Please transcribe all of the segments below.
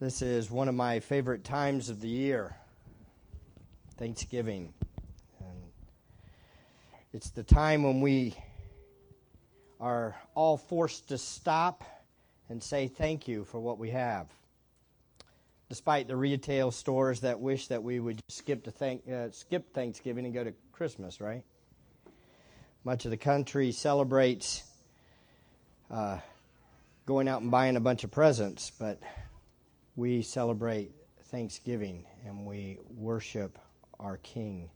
This is one of my favorite times of the year Thanksgiving. And it's the time when we are all forced to stop and say thank you for what we have. Despite the retail stores that wish that we would skip to thank, uh, skip Thanksgiving and go to Christmas, right? Much of the country celebrates uh, going out and buying a bunch of presents, but we celebrate Thanksgiving and we worship our King.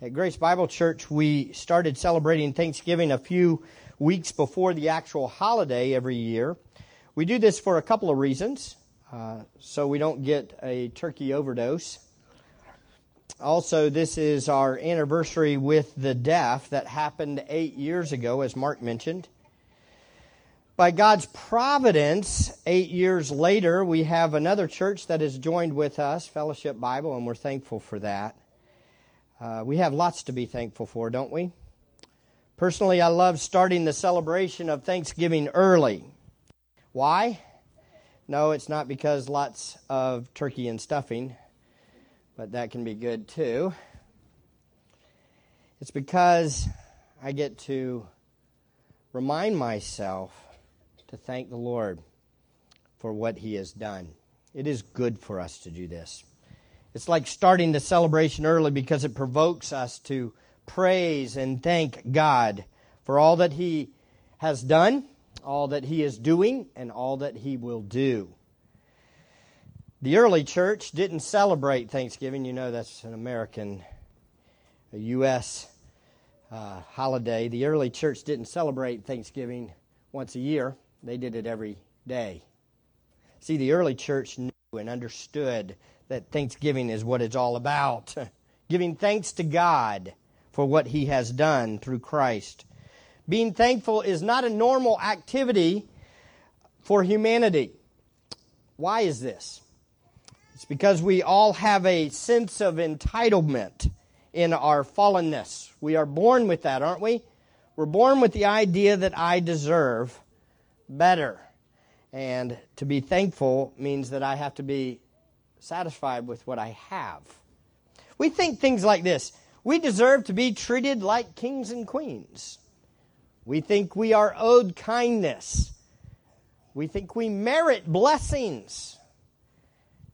At Grace Bible Church, we started celebrating Thanksgiving a few weeks before the actual holiday every year. We do this for a couple of reasons. Uh, so we don't get a turkey overdose. Also, this is our anniversary with the deaf that happened eight years ago, as Mark mentioned. By God's providence, eight years later, we have another church that has joined with us, Fellowship Bible, and we're thankful for that. Uh, we have lots to be thankful for, don't we? Personally, I love starting the celebration of Thanksgiving early. Why? No, it's not because lots of turkey and stuffing, but that can be good too. It's because I get to remind myself to thank the Lord for what He has done. It is good for us to do this. It's like starting the celebration early because it provokes us to praise and thank God for all that He has done, all that He is doing, and all that He will do. The early church didn't celebrate Thanksgiving. You know that's an American, a U.S. Uh, holiday. The early church didn't celebrate Thanksgiving once a year. They did it every day. See, the early church knew and understood that Thanksgiving is what it's all about giving thanks to God for what He has done through Christ. Being thankful is not a normal activity for humanity. Why is this? It's because we all have a sense of entitlement in our fallenness. We are born with that, aren't we? We're born with the idea that I deserve better. And to be thankful means that I have to be satisfied with what I have. We think things like this we deserve to be treated like kings and queens. We think we are owed kindness. We think we merit blessings.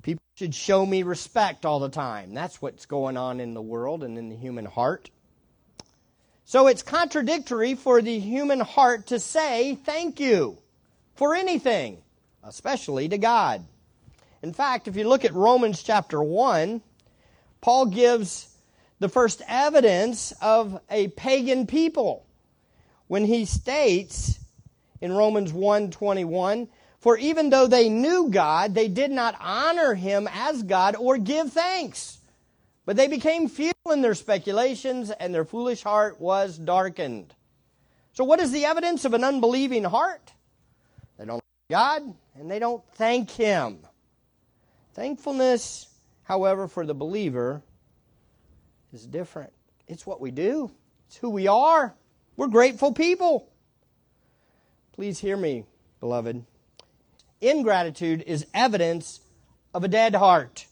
People should show me respect all the time. That's what's going on in the world and in the human heart. So it's contradictory for the human heart to say thank you for anything, especially to God. In fact, if you look at Romans chapter 1, Paul gives the first evidence of a pagan people when he states in Romans 1:21, "For even though they knew God, they did not honor him as God or give thanks, but they became futile in their speculations and their foolish heart was darkened." So what is the evidence of an unbelieving heart? God and they don't thank Him. Thankfulness, however, for the believer is different. It's what we do, it's who we are. We're grateful people. Please hear me, beloved. Ingratitude is evidence of a dead heart.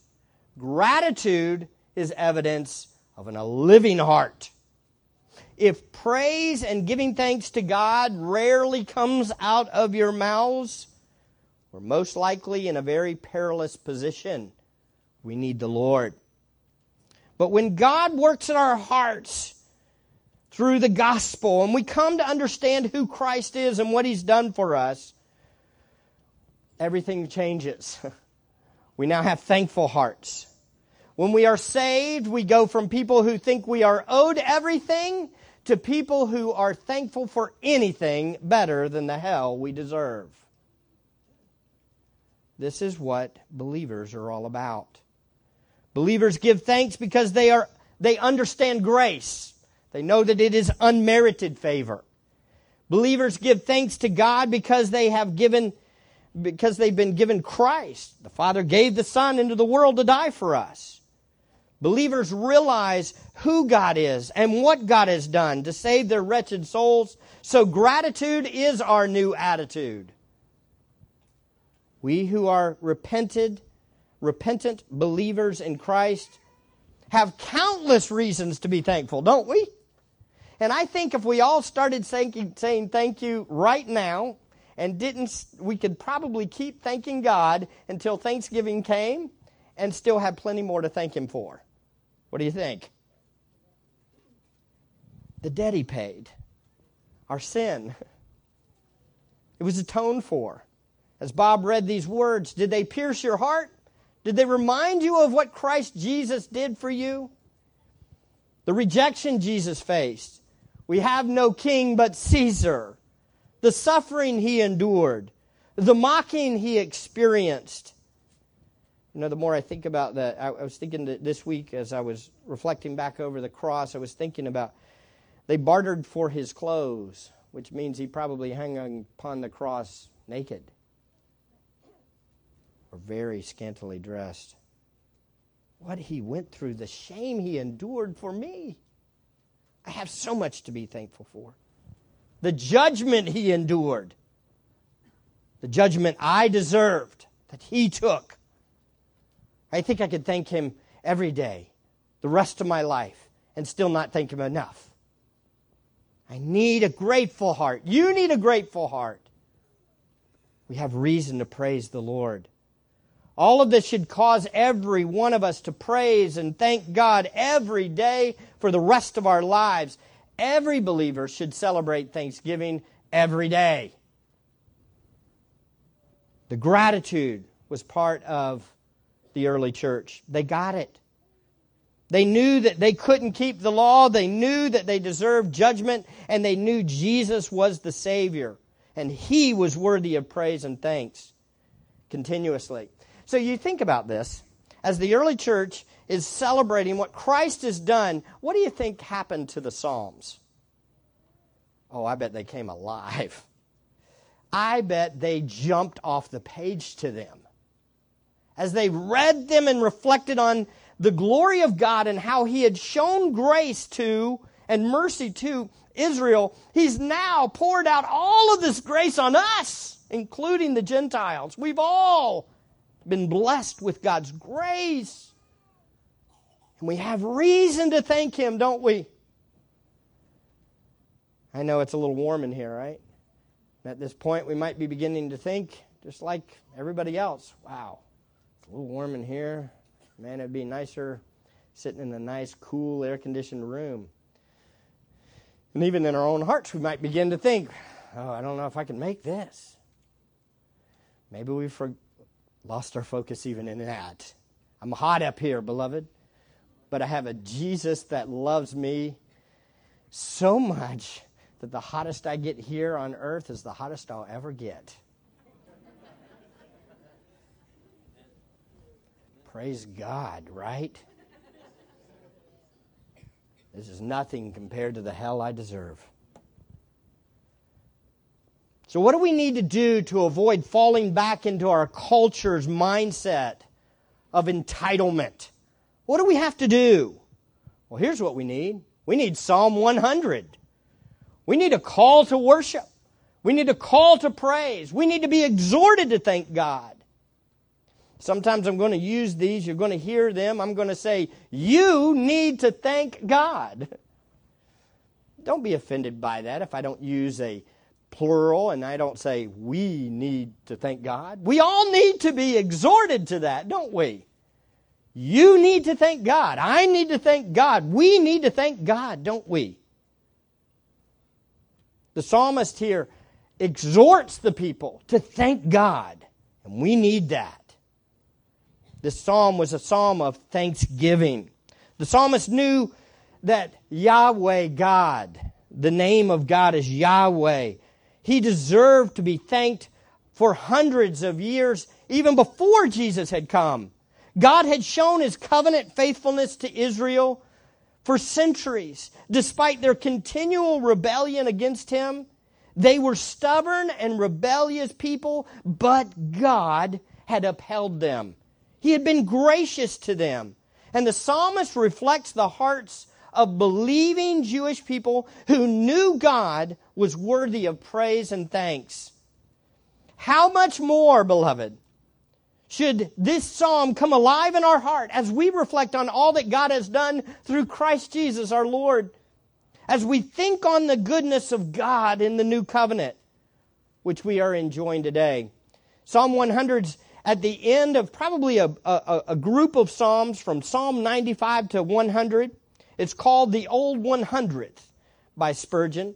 Gratitude is evidence of a living heart. If praise and giving thanks to God rarely comes out of your mouths, we're most likely in a very perilous position. We need the Lord. But when God works in our hearts through the gospel and we come to understand who Christ is and what he's done for us, everything changes. We now have thankful hearts. When we are saved, we go from people who think we are owed everything to people who are thankful for anything better than the hell we deserve. This is what believers are all about. Believers give thanks because they are they understand grace. They know that it is unmerited favor. Believers give thanks to God because they have given because they've been given Christ. The Father gave the Son into the world to die for us. Believers realize who God is and what God has done to save their wretched souls. So gratitude is our new attitude. We who are repented, repentant believers in Christ have countless reasons to be thankful, don't we? And I think if we all started saying, saying thank you right now and didn't, we could probably keep thanking God until Thanksgiving came and still have plenty more to thank Him for. What do you think? The debt He paid, our sin, it was atoned for. As Bob read these words, did they pierce your heart? Did they remind you of what Christ Jesus did for you? The rejection Jesus faced. We have no king but Caesar. The suffering he endured. The mocking he experienced. You know, the more I think about that, I, was thinking that this week as I was reflecting back over the cross, I was thinking about they bartered for his clothes, which means he probably hung upon the cross naked or very scantily dressed. What he went through, the shame he endured for me. I have so much to be thankful for. The judgment he endured, the judgment I deserved that he took I think I could thank Him every day, the rest of my life, and still not thank Him enough. I need a grateful heart. You need a grateful heart. We have reason to praise the Lord. All of this should cause every one of us to praise and thank God every day for the rest of our lives. Every believer should celebrate Thanksgiving every day. The gratitude was part of the early church. They got it. They knew that they couldn't keep the law. They knew that they deserved judgment, and they knew Jesus was the Savior, and He was worthy of praise and thanks continuously. So you think about this. As the early church is celebrating what Christ has done, what do you think happened to the Psalms? Oh, I bet they came alive. I bet they jumped off the page to them as they read them and reflected on the glory of God and how He had shown grace to and mercy to Israel, He's now poured out all of this grace on us, including the Gentiles. We've all been blessed with God's grace. And we have reason to thank Him, don't we? I know it's a little warm in here, right? At this point, we might be beginning to think, just like everybody else, wow, a little warm in here. Man, it'd be nicer sitting in a nice, cool, air conditioned room. And even in our own hearts, we might begin to think, oh, I don't know if I can make this. Maybe we've for- lost our focus even in that. I'm hot up here, beloved, but I have a Jesus that loves me so much that the hottest I get here on earth is the hottest I'll ever get. Praise God, right? This is nothing compared to the hell I deserve. So, what do we need to do to avoid falling back into our culture's mindset of entitlement? What do we have to do? Well, here's what we need we need Psalm 100. We need a call to worship. We need a call to praise. We need to be exhorted to thank God. Sometimes I'm going to use these, you're going to hear them. I'm going to say, You need to thank God. Don't be offended by that if I don't use a plural and I don't say, We need to thank God. We all need to be exhorted to that, don't we? You need to thank God. I need to thank God. We need to thank God, don't we? The psalmist here exhorts the people to thank God, and we need that. This psalm was a psalm of thanksgiving. The psalmist knew that Yahweh God, the name of God is Yahweh, he deserved to be thanked for hundreds of years, even before Jesus had come. God had shown his covenant faithfulness to Israel for centuries. Despite their continual rebellion against him, they were stubborn and rebellious people, but God had upheld them. He had been gracious to them. And the psalmist reflects the hearts of believing Jewish people who knew God was worthy of praise and thanks. How much more, beloved, should this psalm come alive in our heart as we reflect on all that God has done through Christ Jesus our Lord. As we think on the goodness of God in the new covenant, which we are enjoying today. Psalm 100's at the end of probably a, a, a group of Psalms from Psalm 95 to 100. It's called the Old 100th by Spurgeon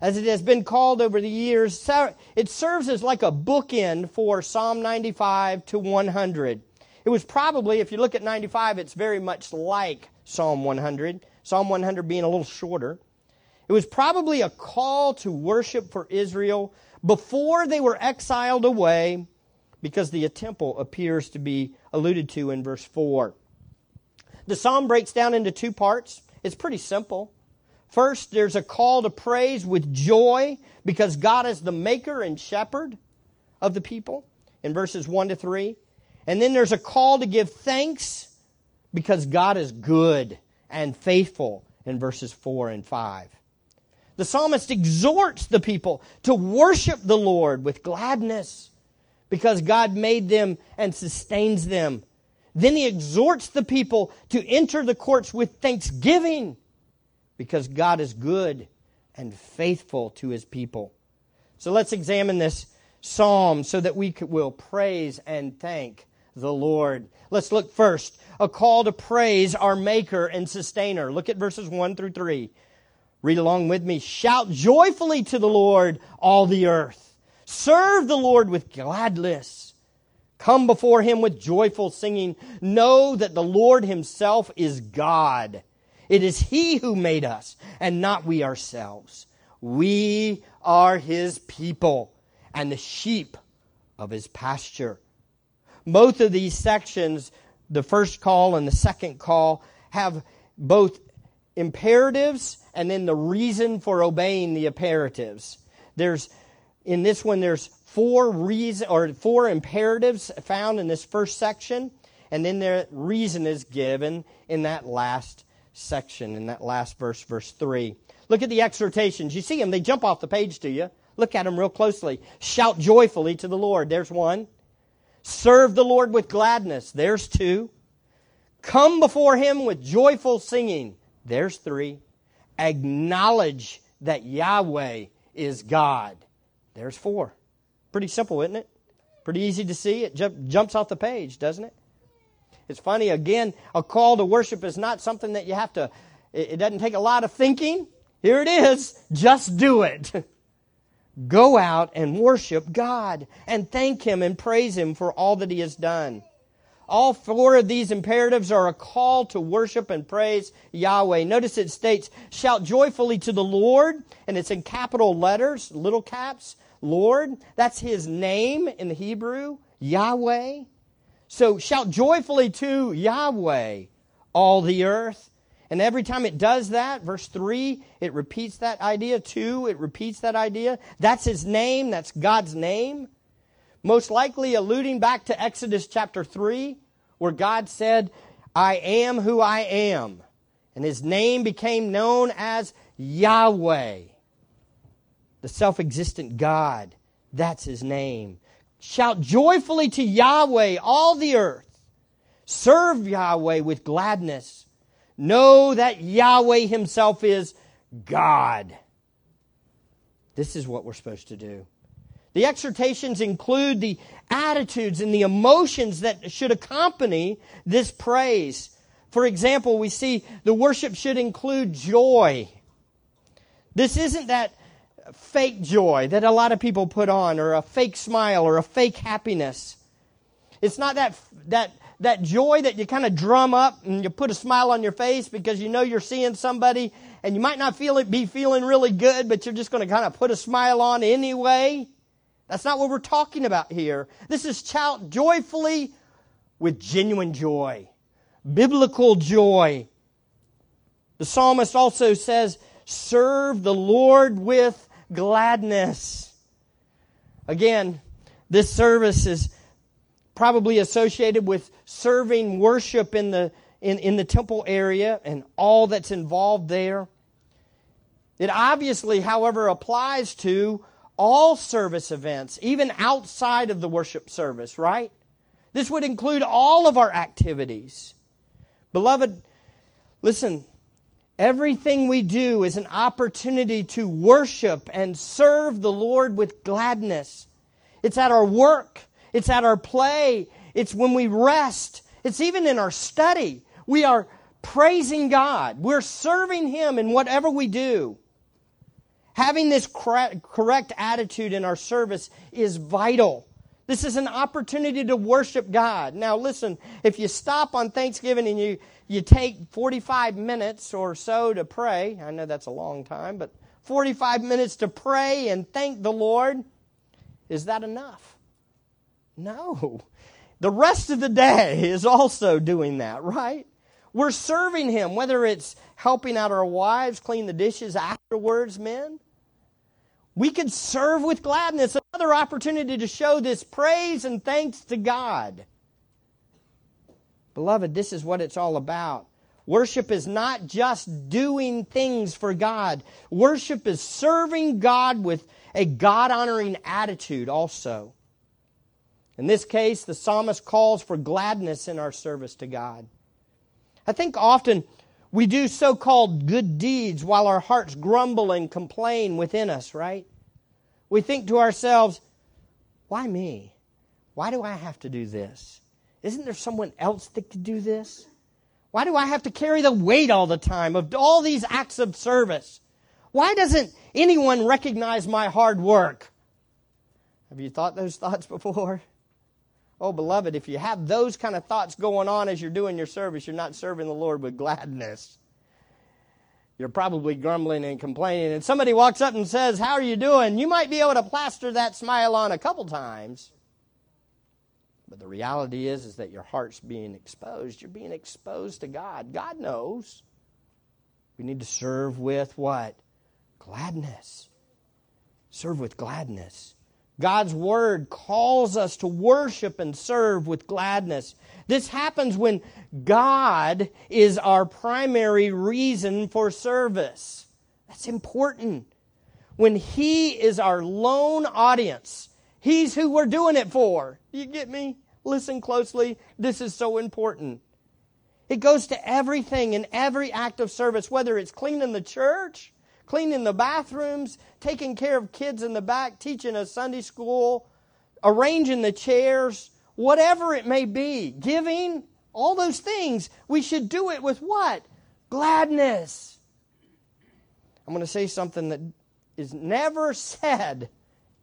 as it has been called over the years, it serves as like a bookend for Psalm 95 to 100. It was probably, if you look at 95, it's very much like Psalm 100, Psalm 100 being a little shorter. It was probably a call to worship for Israel before they were exiled away because the temple appears to be alluded to in verse 4. The psalm breaks down into two parts. It's pretty simple. First, there's a call to praise with joy because God is the maker and shepherd of the people in verses 1 to 3. And then there's a call to give thanks because God is good and faithful in verses 4 and 5. The psalmist exhorts the people to worship the Lord with gladness because God made them and sustains them. Then he exhorts the people to enter the courts with thanksgiving because God is good and faithful to his people. So let's examine this psalm so that we will praise and thank the Lord. Let's look first. A call to praise our maker and sustainer. Look at verses 1 through 3. Read along with me. Shout joyfully to the Lord, all the earth. Serve the Lord with gladness. Come before him with joyful singing. Know that the Lord himself is God. It is He who made us and not we ourselves. We are His people and the sheep of His pasture. Both of these sections, the first call and the second call, have both imperatives and then the reason for obeying the imperatives. There's, in this one, there's four reason or four imperatives found in this first section, and then the reason is given in that last section in that last verse, verse 3. Look at the exhortations. You see them, they jump off the page to you. Look at them real closely. Shout joyfully to the Lord. There's one. Serve the Lord with gladness. There's two. Come before him with joyful singing. There's three. Acknowledge that Yahweh is God. There's four. Pretty simple, isn't it? Pretty easy to see. It jumps off the page, doesn't it? It's funny, again, a call to worship is not something that you have to, it doesn't take a lot of thinking. Here it is. Just do it. Go out and worship God and thank Him and praise Him for all that He has done. All four of these imperatives are a call to worship and praise Yahweh. Notice it states, shout joyfully to the Lord, and it's in capital letters, little caps. Lord, that's His name in the Hebrew, Yahweh. So shout joyfully to Yahweh, all the earth. And every time it does that, verse 3, it repeats that idea. 2, it repeats that idea. That's his name, that's God's name. Most likely alluding back to Exodus chapter 3, where God said, I am who I am. And his name became known as Yahweh, the self existent God. That's his name. Shout joyfully to Yahweh, all the earth. Serve Yahweh with gladness. Know that Yahweh himself is God. This is what we're supposed to do. The exhortations include the attitudes and the emotions that should accompany this praise. For example, we see the worship should include joy. This isn't that fake joy that a lot of people put on, or a fake smile, or a fake happiness. It's not that, that, that joy that you kind of drum up and you put a smile on your face because you know you're seeing somebody and you might not feel it, be feeling really good, but you're just going to kind of put a smile on anyway. That's not what we're talking about here. This is shout joyfully with genuine joy, biblical joy. The psalmist also says, serve the Lord with gladness. Again, this service is probably associated with serving worship in the, in, in the temple area and all that's involved there. It obviously, however, applies to all service events, even outside of the worship service, right? This would include all of our activities. Beloved, listen, everything we do is an opportunity to worship and serve the Lord with gladness. It's at our work, it's at our play, it's when we rest, it's even in our study. We are praising God, we're serving Him in whatever we do. Having this correct attitude in our service is vital. This is an opportunity to worship God. Now, listen, if you stop on Thanksgiving and you, you take 45 minutes or so to pray, I know that's a long time, but 45 minutes to pray and thank the Lord, is that enough? No. The rest of the day is also doing that, right? We're serving Him, whether it's helping out our wives clean the dishes afterwards, men, we could serve with gladness. Another opportunity to show this praise and thanks to God. Beloved, this is what it's all about. Worship is not just doing things for God. Worship is serving God with a God honoring attitude also. In this case, the psalmist calls for gladness in our service to God. I think often we do so called good deeds while our hearts grumble and complain within us, right? We think to ourselves, why me? Why do I have to do this? Isn't there someone else that could do this? Why do I have to carry the weight all the time of all these acts of service? Why doesn't anyone recognize my hard work? Have you thought those thoughts before? Oh, beloved, if you have those kind of thoughts going on as you're doing your service, you're not serving the Lord with gladness. You're probably grumbling and complaining, and somebody walks up and says, How are you doing? You might be able to plaster that smile on a couple times. But the reality is, is that your heart's being exposed. You're being exposed to God. God knows. We need to serve with what? Gladness. Serve with gladness. God's Word calls us to worship and serve with gladness. This happens when God is our primary reason for service. That's important. When He is our lone audience, He's who we're doing it for. You get me? Listen closely. This is so important. It goes to everything in every act of service, whether it's cleaning the church, cleaning the bathrooms, taking care of kids in the back, teaching a Sunday school, arranging the chairs, whatever it may be, giving, all those things, we should do it with what? Gladness. I'm going to say something that is never said,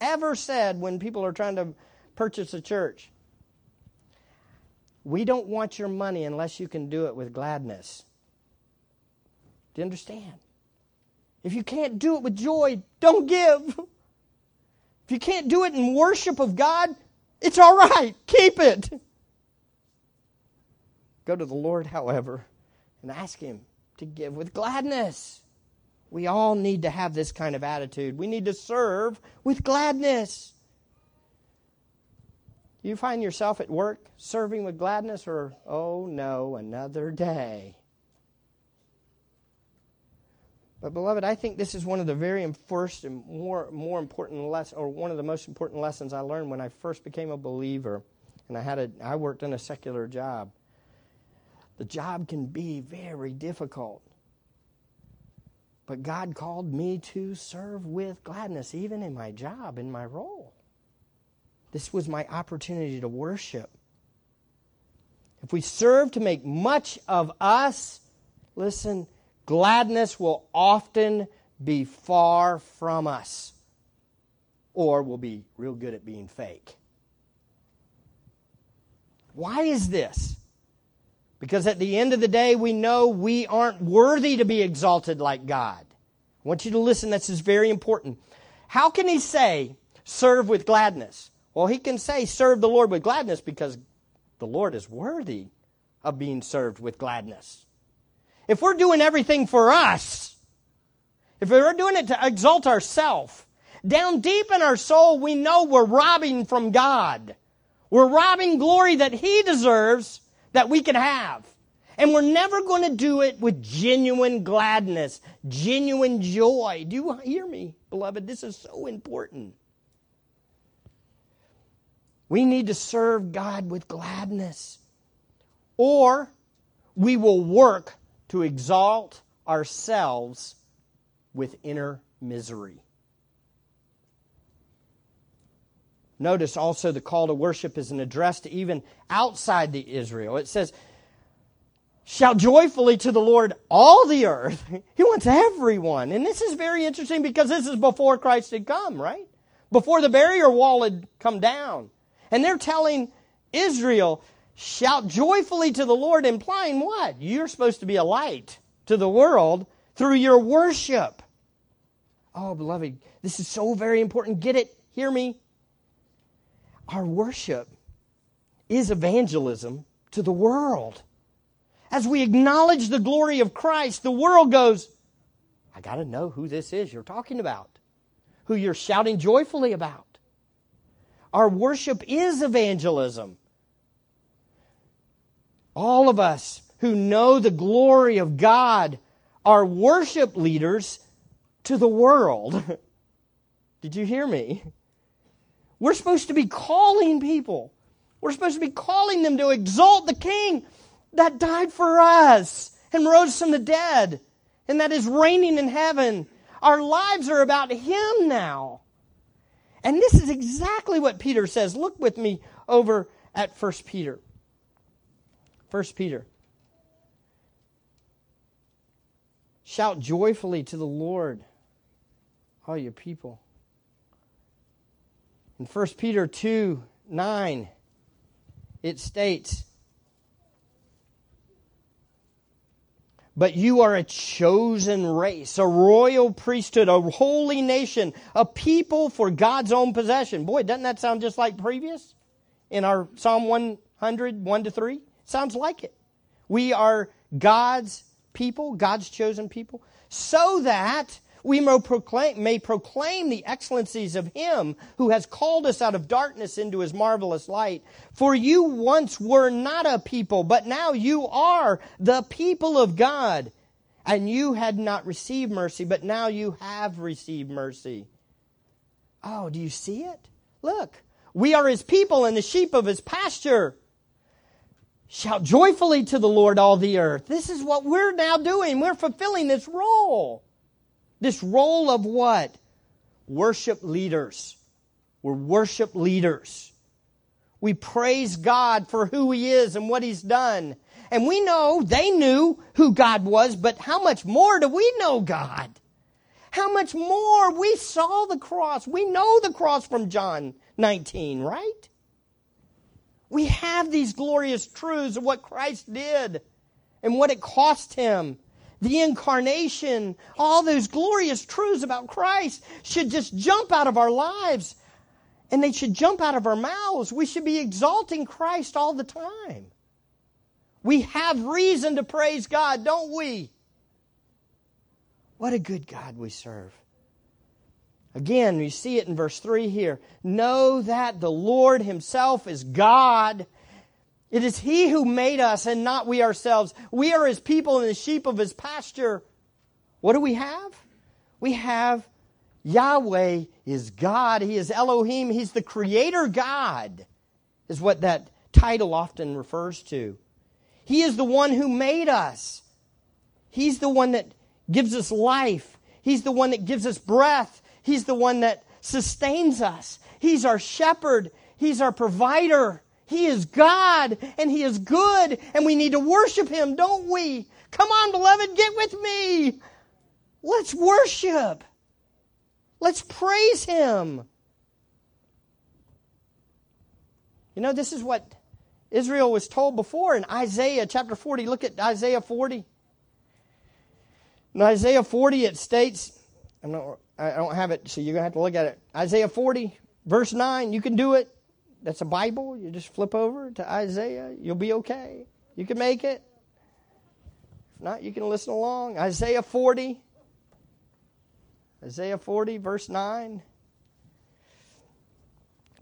ever said when people are trying to purchase a church. We don't want your money unless you can do it with gladness. Do you understand? If you can't do it with joy, don't give. If you can't do it in worship of God, it's all right. Keep it. Go to the Lord, however, and ask Him to give with gladness. We all need to have this kind of attitude. We need to serve with gladness. You find yourself at work serving with gladness, or, oh no, another day. But beloved, I think this is one of the very first and more more important lessons, or one of the most important lessons I learned when I first became a believer, and I had a I worked in a secular job. The job can be very difficult. But God called me to serve with gladness, even in my job, in my role. This was my opportunity to worship. If we serve to make much of us, listen, Gladness will often be far from us, or we'll be real good at being fake. Why is this? Because at the end of the day, we know we aren't worthy to be exalted like God. I want you to listen, this is very important. How can he say, serve with gladness? Well, he can say, serve the Lord with gladness because the Lord is worthy of being served with gladness. If we're doing everything for us, if we're doing it to exalt ourselves, down deep in our soul, we know we're robbing from God. We're robbing glory that He deserves that we can have. And we're never going to do it with genuine gladness, genuine joy. Do you hear me, beloved? This is so important. We need to serve God with gladness. Or we will work to exalt ourselves with inner misery. Notice also the call to worship is an address to even outside the Israel. It says, Shout joyfully to the Lord, all the earth. He wants everyone. And this is very interesting because this is before Christ had come, right? Before the barrier wall had come down. And they're telling Israel, shout joyfully to the Lord, implying what? You're supposed to be a light to the world through your worship. Oh, beloved, this is so very important. Get it? Hear me. Our worship is evangelism to the world. As we acknowledge the glory of Christ, the world goes, I got to know who this is you're talking about, who you're shouting joyfully about. Our worship is evangelism. All of us who know the glory of God are worship leaders to the world. Did you hear me? We're supposed to be calling people. We're supposed to be calling them to exalt the King that died for us and rose from the dead and that is reigning in heaven. Our lives are about Him now. And this is exactly what Peter says. Look with me over at 1 Peter. 1 Peter. Shout joyfully to the Lord, all your people. In 1 Peter 2 9, it states, But you are a chosen race, a royal priesthood, a holy nation, a people for God's own possession. Boy, doesn't that sound just like previous in our Psalm 100, 1 to 3? Sounds like it. We are God's people, God's chosen people, so that we may proclaim, the excellencies of Him who has called us out of darkness into His marvelous light. For you once were not a people, but now you are the people of God. And you had not received mercy, but now you have received mercy. Oh, do you see it? Look, we are His people and the sheep of His pasture. Shout joyfully to the Lord, all the earth. This is what we're now doing. We're fulfilling this role. This role of what? Worship leaders. We're worship leaders. We praise God for who He is and what He's done. And we know they knew who God was, but how much more do we know God? How much more? We saw the cross. We know the cross from John 19, right? We have these glorious truths of what Christ did and what it cost Him the incarnation, all those glorious truths about Christ should just jump out of our lives and they should jump out of our mouths. We should be exalting Christ all the time. We have reason to praise God, don't we? What a good God we serve. Again, you see it in verse 3 here. Know that the Lord Himself is God it is He who made us and not we ourselves. We are His people and the sheep of His pasture. What do we have? We have Yahweh is God. He is Elohim. He's the creator God, is what that title often refers to. He is the one who made us. He's the one that gives us life. He's the one that gives us breath. He's the one that sustains us. He's our shepherd. He's our provider. He is God and He is good and we need to worship Him, don't we? Come on, beloved, get with me. Let's worship. Let's praise Him. You know, this is what Israel was told before in Isaiah chapter 40. Look at Isaiah 40. In Isaiah 40, it states, I'm not, I don't have it, so you're going to have to look at it. Isaiah 40, verse 9. You can do it that's a Bible. You just flip over to Isaiah. You'll be okay. You can make it. If not, you can listen along. Isaiah 40. Isaiah 40, verse 9.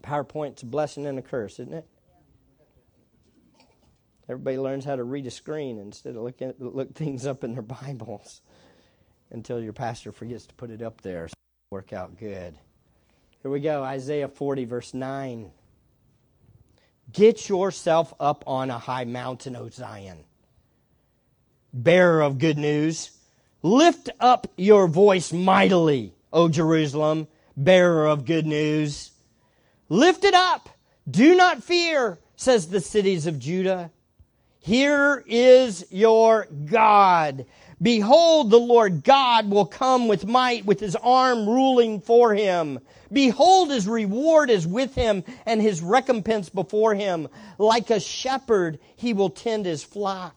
PowerPoint's a blessing and a curse, isn't it? Everybody learns how to read a screen instead of looking look things up in their Bibles until your pastor forgets to put it up there. So work out good. Here we go, Isaiah 40, verse 9. Get yourself up on a high mountain, O Zion. Bearer of good news, lift up your voice mightily, O Jerusalem, bearer of good news. Lift it up. Do not fear, says the cities of Judah. Here is your God. Behold, the Lord God will come with might, with his arm ruling for him. Behold, his reward is with him, and his recompense before him. Like a shepherd, he will tend his flock.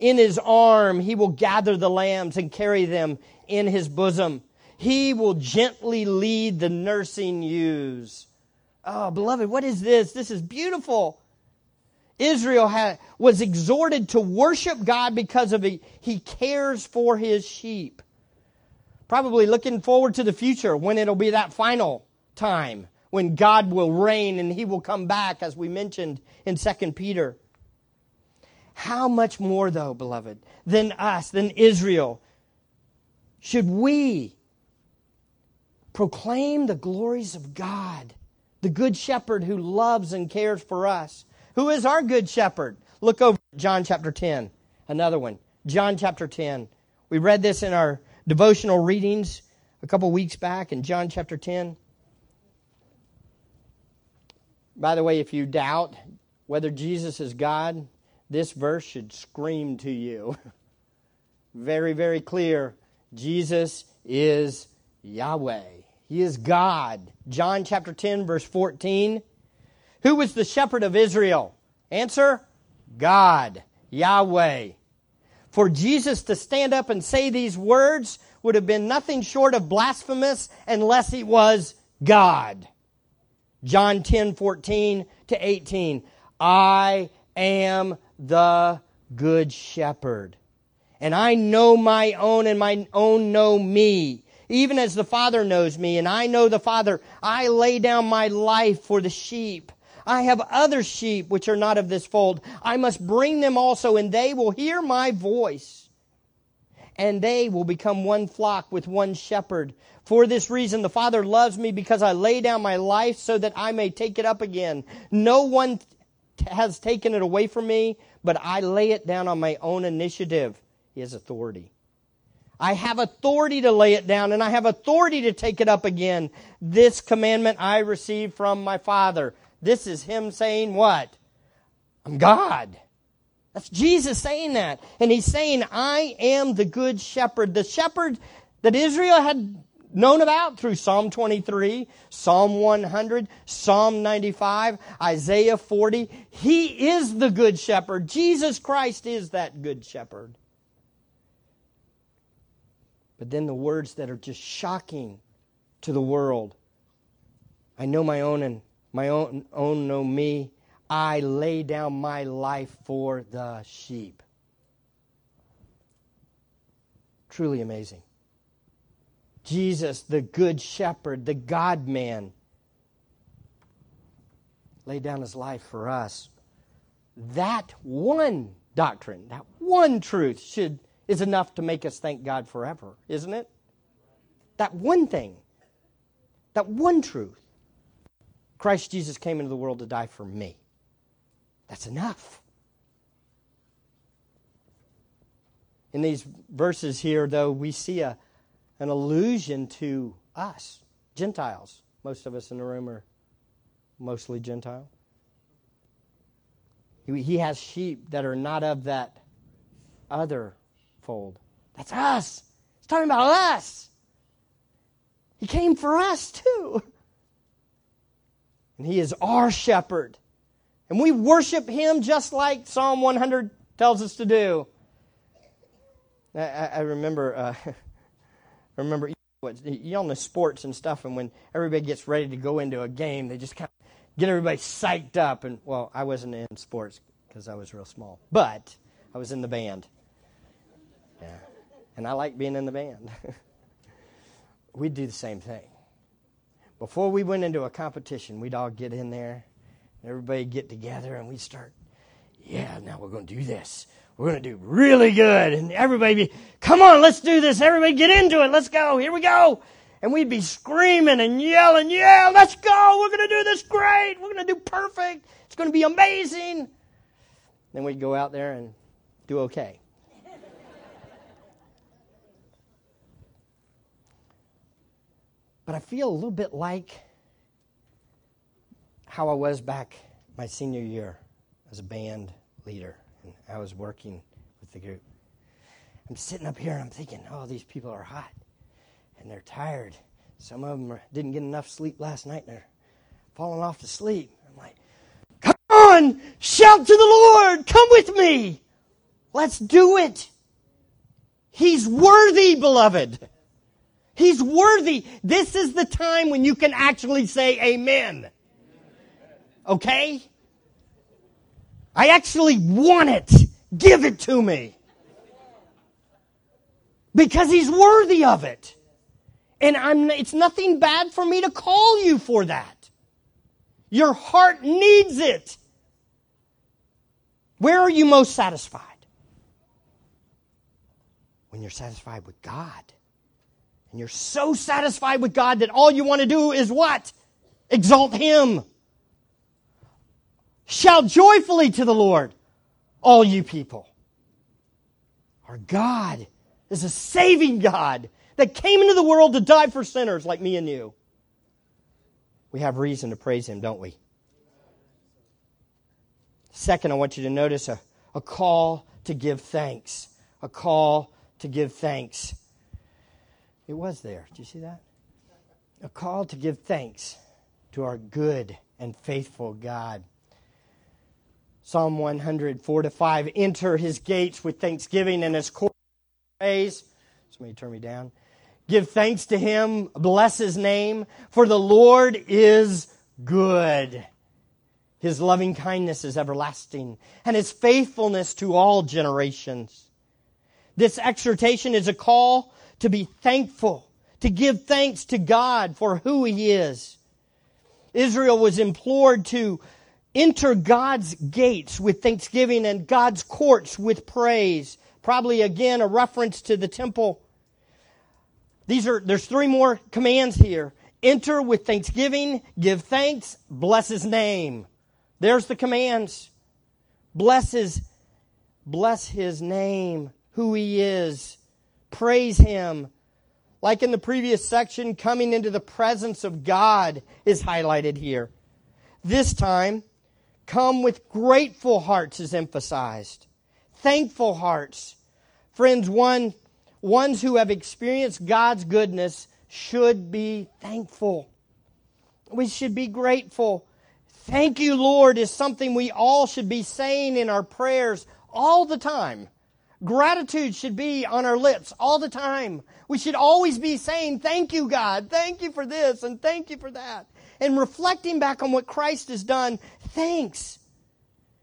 In his arm, he will gather the lambs and carry them in his bosom. He will gently lead the nursing ewes. Oh, beloved, what is this? This is beautiful. Israel had, was exhorted to worship God because of he, he cares for his sheep. Probably looking forward to the future when it'll be that final time when God will reign and he will come back, as we mentioned in 2 Peter. How much more, though, beloved, than us, than Israel, should we proclaim the glories of God, the Good Shepherd who loves and cares for us? Who is our good shepherd? Look over John chapter 10. Another one. John chapter 10. We read this in our devotional readings a couple weeks back in John chapter 10. By the way, if you doubt whether Jesus is God, this verse should scream to you. very, very clear. Jesus is Yahweh. He is God. John chapter 10, verse 14. Who was the shepherd of Israel? Answer God, Yahweh. For Jesus to stand up and say these words would have been nothing short of blasphemous unless he was God. John 10 14 to 18. I am the good shepherd. And I know my own, and my own know me. Even as the Father knows me, and I know the Father, I lay down my life for the sheep. I have other sheep which are not of this fold. I must bring them also, and they will hear my voice. And they will become one flock with one shepherd. For this reason, the Father loves me because I lay down my life so that I may take it up again. No one has taken it away from me, but I lay it down on my own initiative. He has authority. I have authority to lay it down and I have authority to take it up again. This commandment I received from my Father. This is him saying what? I'm God. That's Jesus saying that. And he's saying, I am the good shepherd. The shepherd that Israel had known about through Psalm 23, Psalm 100, Psalm 95, Isaiah 40. He is the good shepherd. Jesus Christ is that good shepherd. But then the words that are just shocking to the world. I know my own and my own, own know me. I lay down my life for the sheep. Truly amazing. Jesus, the good shepherd, the God man, laid down his life for us. That one doctrine, that one truth should is enough to make us thank God forever, isn't it? That one thing. That one truth. Christ Jesus came into the world to die for me. That's enough. In these verses here, though, we see a, an allusion to us, Gentiles. Most of us in the room are mostly Gentile. He, he has sheep that are not of that other fold. That's us. He's talking about us. He came for us, too. And He is our shepherd. And we worship Him just like Psalm 100 tells us to do. I, I remember, uh, I remember you all know sports and stuff, and when everybody gets ready to go into a game, they just kind of get everybody psyched up. And well, I wasn't in sports because I was real small, but I was in the band. Yeah, and I like being in the band. We'd do the same thing before we went into a competition, we'd all get in there, and everybody get together, and we'd start, yeah, now we're going to do this. We're going to do really good. And everybody be, come on, let's do this. Everybody get into it. Let's go. Here we go. And we'd be screaming and yelling, yeah, let's go. We're going to do this great. We're going to do perfect. It's going to be amazing. Then we'd go out there and do okay. But I feel a little bit like how I was back my senior year as a band leader. And I was working with the group. I'm sitting up here and I'm thinking, oh, these people are hot and they're tired. Some of them didn't get enough sleep last night and they're falling off to sleep. I'm like, come on, shout to the Lord, come with me. Let's do it. He's worthy, beloved. He's worthy. This is the time when you can actually say amen. Okay? I actually want it. Give it to me. Because he's worthy of it. And I'm, it's nothing bad for me to call you for that. Your heart needs it. Where are you most satisfied? When you're satisfied with God. And you're so satisfied with God that all you want to do is what? Exalt Him. Shout joyfully to the Lord, all you people. Our God is a saving God that came into the world to die for sinners like me and you. We have reason to praise Him, don't we? Second, I want you to notice a, a call to give thanks. A call to give thanks. It was there. Did you see that? A call to give thanks to our good and faithful God. Psalm 100, 4 to 5. Enter his gates with thanksgiving and his courts with praise. Somebody turn me down. Give thanks to him, bless his name, for the Lord is good. His loving kindness is everlasting, and his faithfulness to all generations. This exhortation is a call to be thankful, to give thanks to God for who he is. Israel was implored to enter God's gates with thanksgiving and God's courts with praise. Probably again a reference to the temple. These are, there's three more commands here. Enter with thanksgiving, give thanks, bless his name. There's the commands. Bless his, bless his name, who he is. Praise him. Like in the previous section, coming into the presence of God is highlighted here. This time, Come with grateful hearts is emphasized. Thankful hearts. Friends, one, ones who have experienced God's goodness should be thankful. We should be grateful. Thank you, Lord, is something we all should be saying in our prayers all the time. Gratitude should be on our lips all the time. We should always be saying, Thank you, God. Thank you for this and thank you for that and reflecting back on what Christ has done, thanks.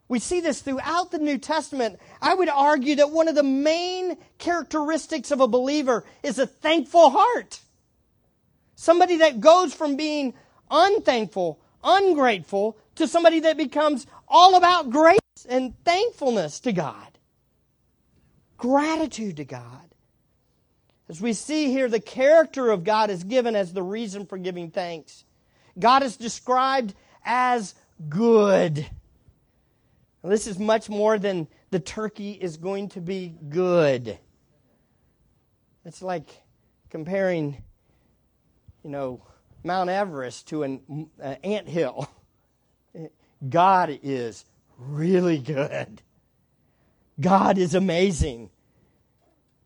We see this throughout the New Testament. I would argue that one of the main characteristics of a believer is a thankful heart. Somebody that goes from being unthankful, ungrateful, to somebody that becomes all about grace and thankfulness to God. Gratitude to God. As we see here, the character of God is given as the reason for giving thanks. God is described as good. Now, this is much more than the turkey is going to be good. It's like comparing, you know, Mount Everest to an uh, ant hill. God is really good. God is amazing.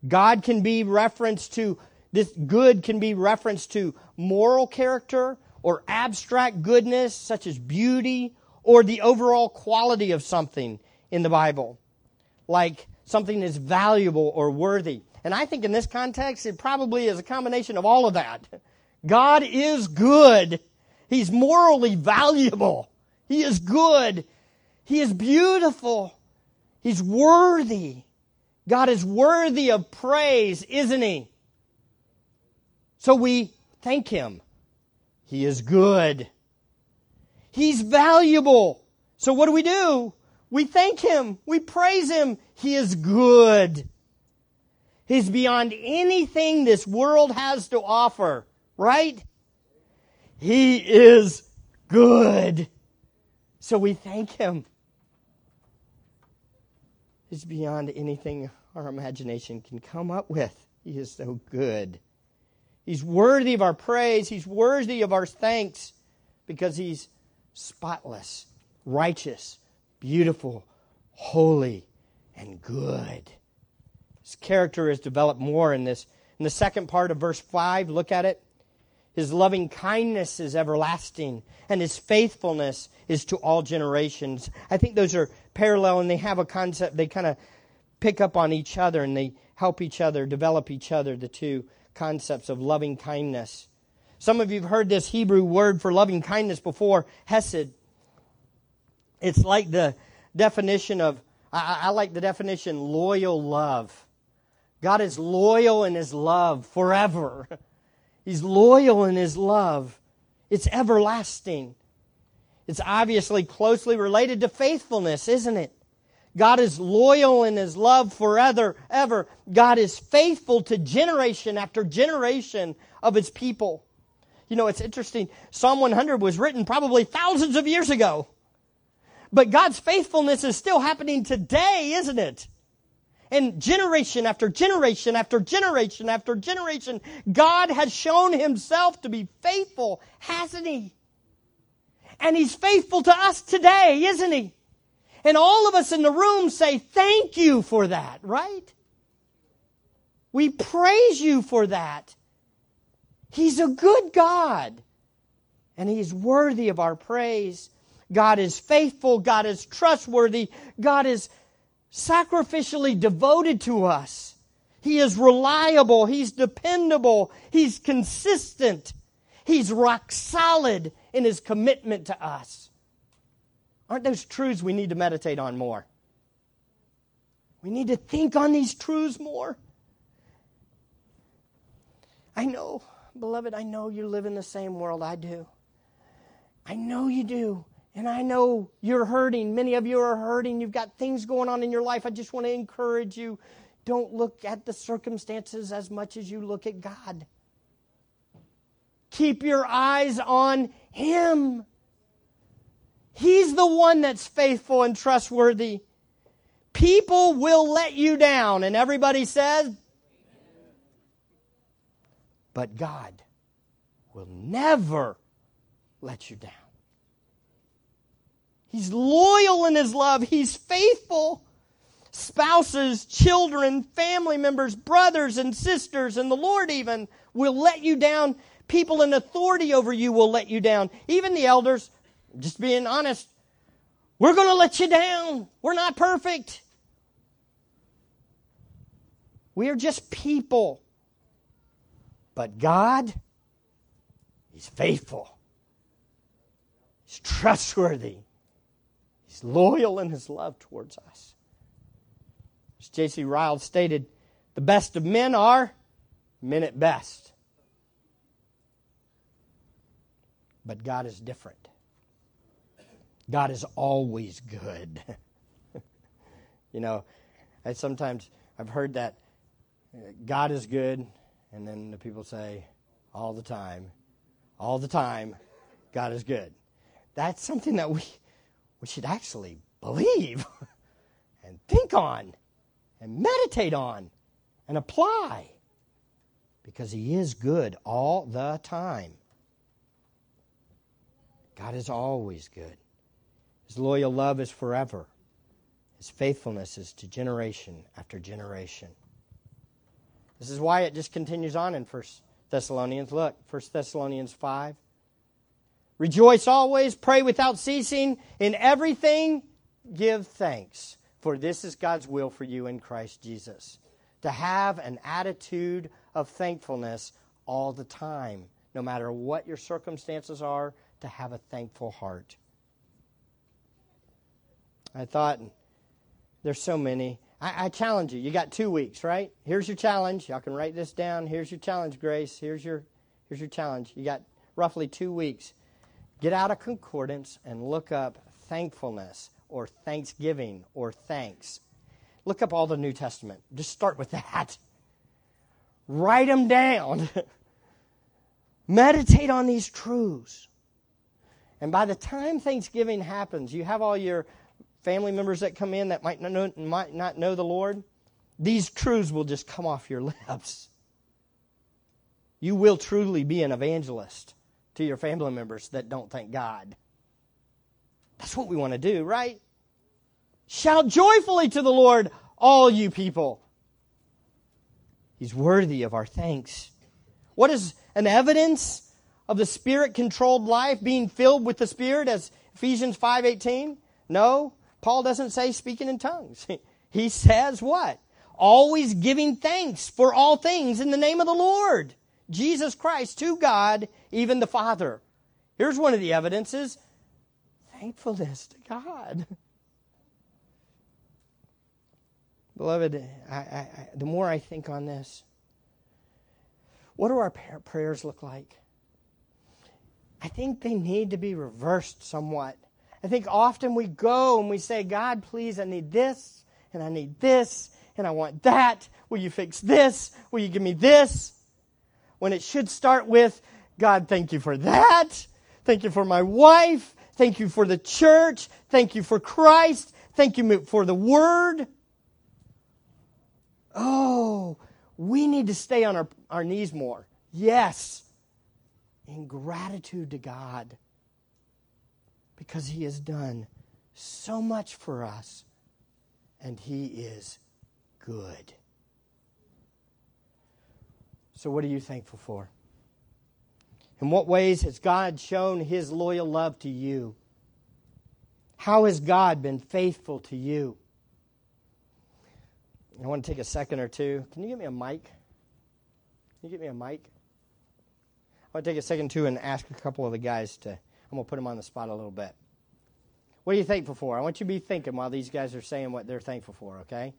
God can be referenced to this good can be referenced to moral character or abstract goodness, such as beauty, or the overall quality of something in the Bible, like something is valuable or worthy. And I think in this context, it probably is a combination of all of that. God is good. He's morally valuable. He is good. He is beautiful. He's worthy. God is worthy of praise, isn't he? So we thank him. He is good. He's valuable. So what do we do? We thank Him. We praise Him. He is good. He's beyond anything this world has to offer. right? He is good. So we thank Him. It's beyond anything our imagination can come up with. He is so good. He's worthy of our praise. He's worthy of our thanks because He's spotless, righteous, beautiful, holy, and good. His character is developed more in this. In the second part of verse 5, look at it. His loving kindness is everlasting, and his faithfulness is to all generations. I think those are parallel, and they have a concept, they kind of pick up on each other, and they help each other, develop each other, the two concepts of loving kindness. Some of you have heard this Hebrew word for loving kindness before, hesed. It's like the definition of, I, I like the definition, loyal love. God is loyal in his love forever. He's loyal in his love. It's everlasting. It's obviously closely related to faithfulness, isn't it? God is loyal in his love forever, ever. God is faithful to generation after generation of his people. You know, it's interesting. Psalm 100 was written probably thousands of years ago. But God's faithfulness is still happening today, isn't it? And generation after generation after generation after generation, God has shown himself to be faithful, hasn't he? And he's faithful to us today, isn't he? And all of us in the room say thank you for that, right? We praise you for that. He's a good God. And he's worthy of our praise. God is faithful. God is trustworthy. God is sacrificially devoted to us. He is reliable. He's dependable. He's consistent. He's rock solid in his commitment to us. Aren't those truths we need to meditate on more? We need to think on these truths more. I know, beloved, I know you live in the same world I do. I know you do. And I know you're hurting. Many of you are hurting. You've got things going on in your life. I just want to encourage you don't look at the circumstances as much as you look at God. Keep your eyes on Him. He's the one that's faithful and trustworthy. People will let you down. And everybody says, but God will never let you down. He's loyal in his love. He's faithful. Spouses, children, family members, brothers and sisters, and the Lord even will let you down. People in authority over you will let you down. Even the elders, just being honest, we're going to let you down. We're not perfect. We are just people. But God, He's faithful. He's trustworthy. He's loyal in his love towards us. As J.C. Ryle stated, the best of men are men at best. But God is different. God is always good. you know, I sometimes I've heard that uh, God is good, and then the people say all the time, all the time, God is good. That's something that we we should actually believe and think on and meditate on and apply because He is good all the time. God is always good. His loyal love is forever. His faithfulness is to generation after generation. This is why it just continues on in 1 Thessalonians. Look, 1 Thessalonians 5. Rejoice always, pray without ceasing, in everything give thanks, for this is God's will for you in Christ Jesus. To have an attitude of thankfulness all the time, no matter what your circumstances are, to have a thankful heart. I thought, there's so many. I, I, challenge you. You got two weeks, right? Here's your challenge. Y'all can write this down. Here's your challenge, Grace. Here's your here's your challenge. You got roughly two weeks. Get out a concordance and look up thankfulness or thanksgiving or thanks. Look up all the New Testament. Just start with that. Write them down. Meditate on these truths. And by the time Thanksgiving happens, you have all your family members that come in that might not know, might not know the Lord. These truths will just come off your lips. You will truly be an evangelist to your family members that don't thank God. That's what we want to do, right? Shout joyfully to the Lord, all you people. He's worthy of our thanks. What is an evidence of the spirit controlled life being filled with the spirit as Ephesians 5:18? No, Paul doesn't say speaking in tongues. He says what? Always giving thanks for all things in the name of the Lord Jesus Christ to God, even the Father. Here's one of the evidences thankfulness to God. Beloved, I, I, the more I think on this, what do our prayers look like? I think they need to be reversed somewhat. I think often we go and we say, God, please, I need this, and I need this, and I want that. Will you fix this? Will you give me this? When it should start with, God, thank you for that. Thank you for my wife. Thank you for the church. Thank you for Christ. Thank you for the word. Oh, we need to stay on our, our knees more. Yes. In gratitude to God because He has done so much for us and He is good. So, what are you thankful for? In what ways has God shown His loyal love to you? How has God been faithful to you? I want to take a second or two. Can you give me a mic? Can you get me a mic? I want to take a second too and ask a couple of the guys to. I'm going to put them on the spot a little bit. What are you thankful for? I want you to be thinking while these guys are saying what they're thankful for, okay?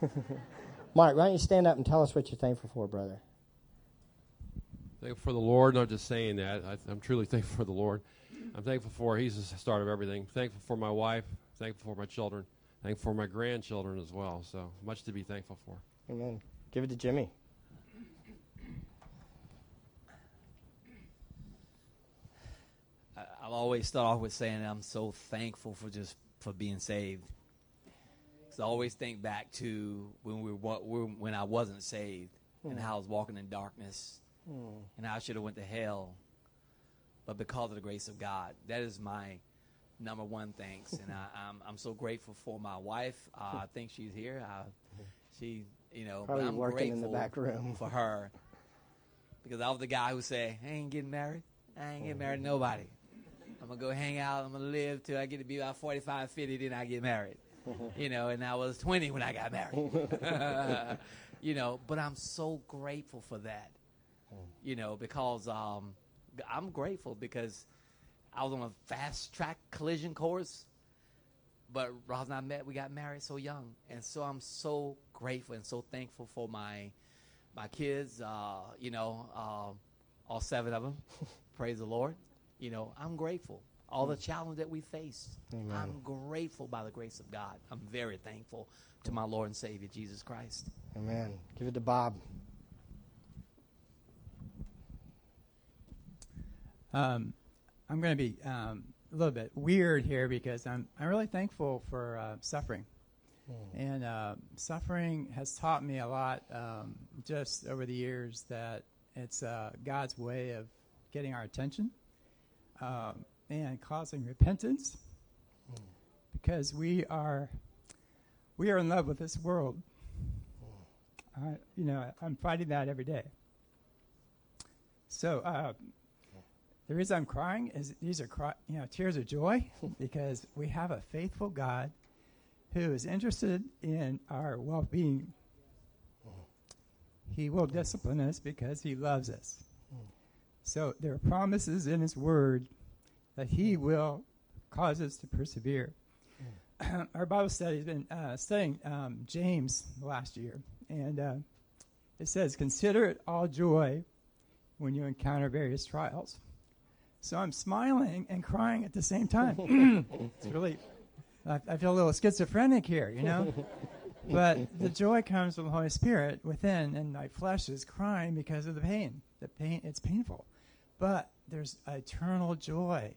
Mark, why don't you stand up and tell us what you're thankful for, brother? Thankful for the Lord, not just saying that. I, am truly thankful for the Lord. I'm thankful for He's the start of everything. Thankful for my wife. Thankful for my children. Thankful for my grandchildren as well. So much to be thankful for. Amen. Give it to Jimmy. I'll always start off with saying I'm so thankful for just for being saved. Because I always think back to when we were when I wasn't saved mm. and how I was walking in darkness mm. and how I should have went to hell. But because of the grace of God, that is my number one thanks. and I, am I'm, I'm so grateful for my wife. Uh, I think she's here. Uh, she, you know, Probably I'm working grateful in the back room for her because I was the guy who said, "I ain't getting married. I ain't getting married to nobody. I'm gonna go hang out. I'm gonna live till I get to be about 45, 50, then I get married." you know, and I was 20 when I got married. you know, but I'm so grateful for that. You know, because um, I'm grateful because I was on a fast track collision course, but Ross and I met. We got married so young, and so I'm so grateful and so thankful for my my kids. Uh, you know, uh, all seven of them. Praise the Lord. You know, I'm grateful. All the challenge that we face, Amen. I'm grateful by the grace of God. I'm very thankful to my Lord and Savior Jesus Christ. Amen. Give it to Bob. Um, I'm going to be um, a little bit weird here because I'm I'm really thankful for uh, suffering, mm. and uh, suffering has taught me a lot um, just over the years that it's uh, God's way of getting our attention um, and causing repentance mm. because we are we are in love with this world. Mm. you know, I'm fighting that every day. So uh, the reason I'm crying is these are cry, you know tears of joy because we have a faithful God who is interested in our well-being. He will discipline us because he loves us. So there are promises in his word that he will cause us to persevere. our Bible study has been uh, studying um, James last year, and uh, it says, "Consider it all joy when you encounter various trials." So I'm smiling and crying at the same time. it's really, I, I, feel a little schizophrenic here, you know? but the joy comes from the Holy Spirit within, and my flesh is crying because of the pain. The pain, it's painful, but there's eternal joy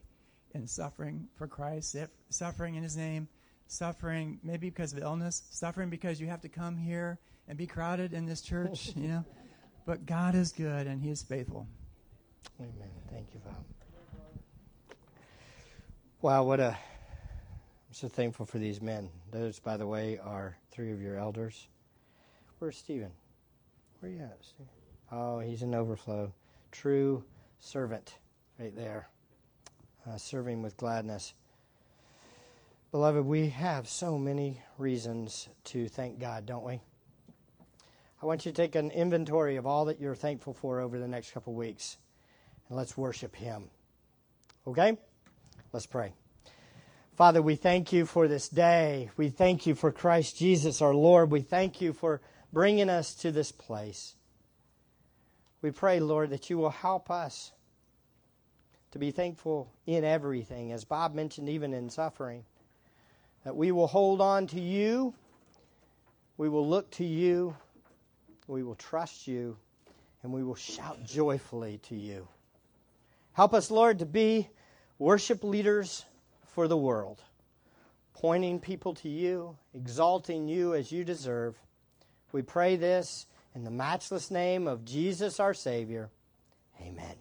in suffering for Christ, if- suffering in His name, suffering maybe because of illness, suffering because you have to come here and be crowded in this church, you know. But God is good and He is faithful. Amen. Thank you, Bob. Wow, what a. I'm so thankful for these men. Those, by the way, are three of your elders. Where's Stephen? Where are you at, Stephen? Oh, he's in overflow. True servant, right there. Uh, serving with gladness. Beloved, we have so many reasons to thank God, don't we? I want you to take an inventory of all that you're thankful for over the next couple weeks and let's worship Him. Okay? Let's pray. Father, we thank you for this day. We thank you for Christ Jesus, our Lord. We thank you for bringing us to this place. We pray, Lord, that you will help us to be thankful in everything, as Bob mentioned, even in suffering. That we will hold on to you, we will look to you, we will trust you, and we will shout joyfully to you. Help us, Lord, to be worship leaders for the world, pointing people to you, exalting you as you deserve. We pray this in the matchless name of Jesus our Savior. Amen.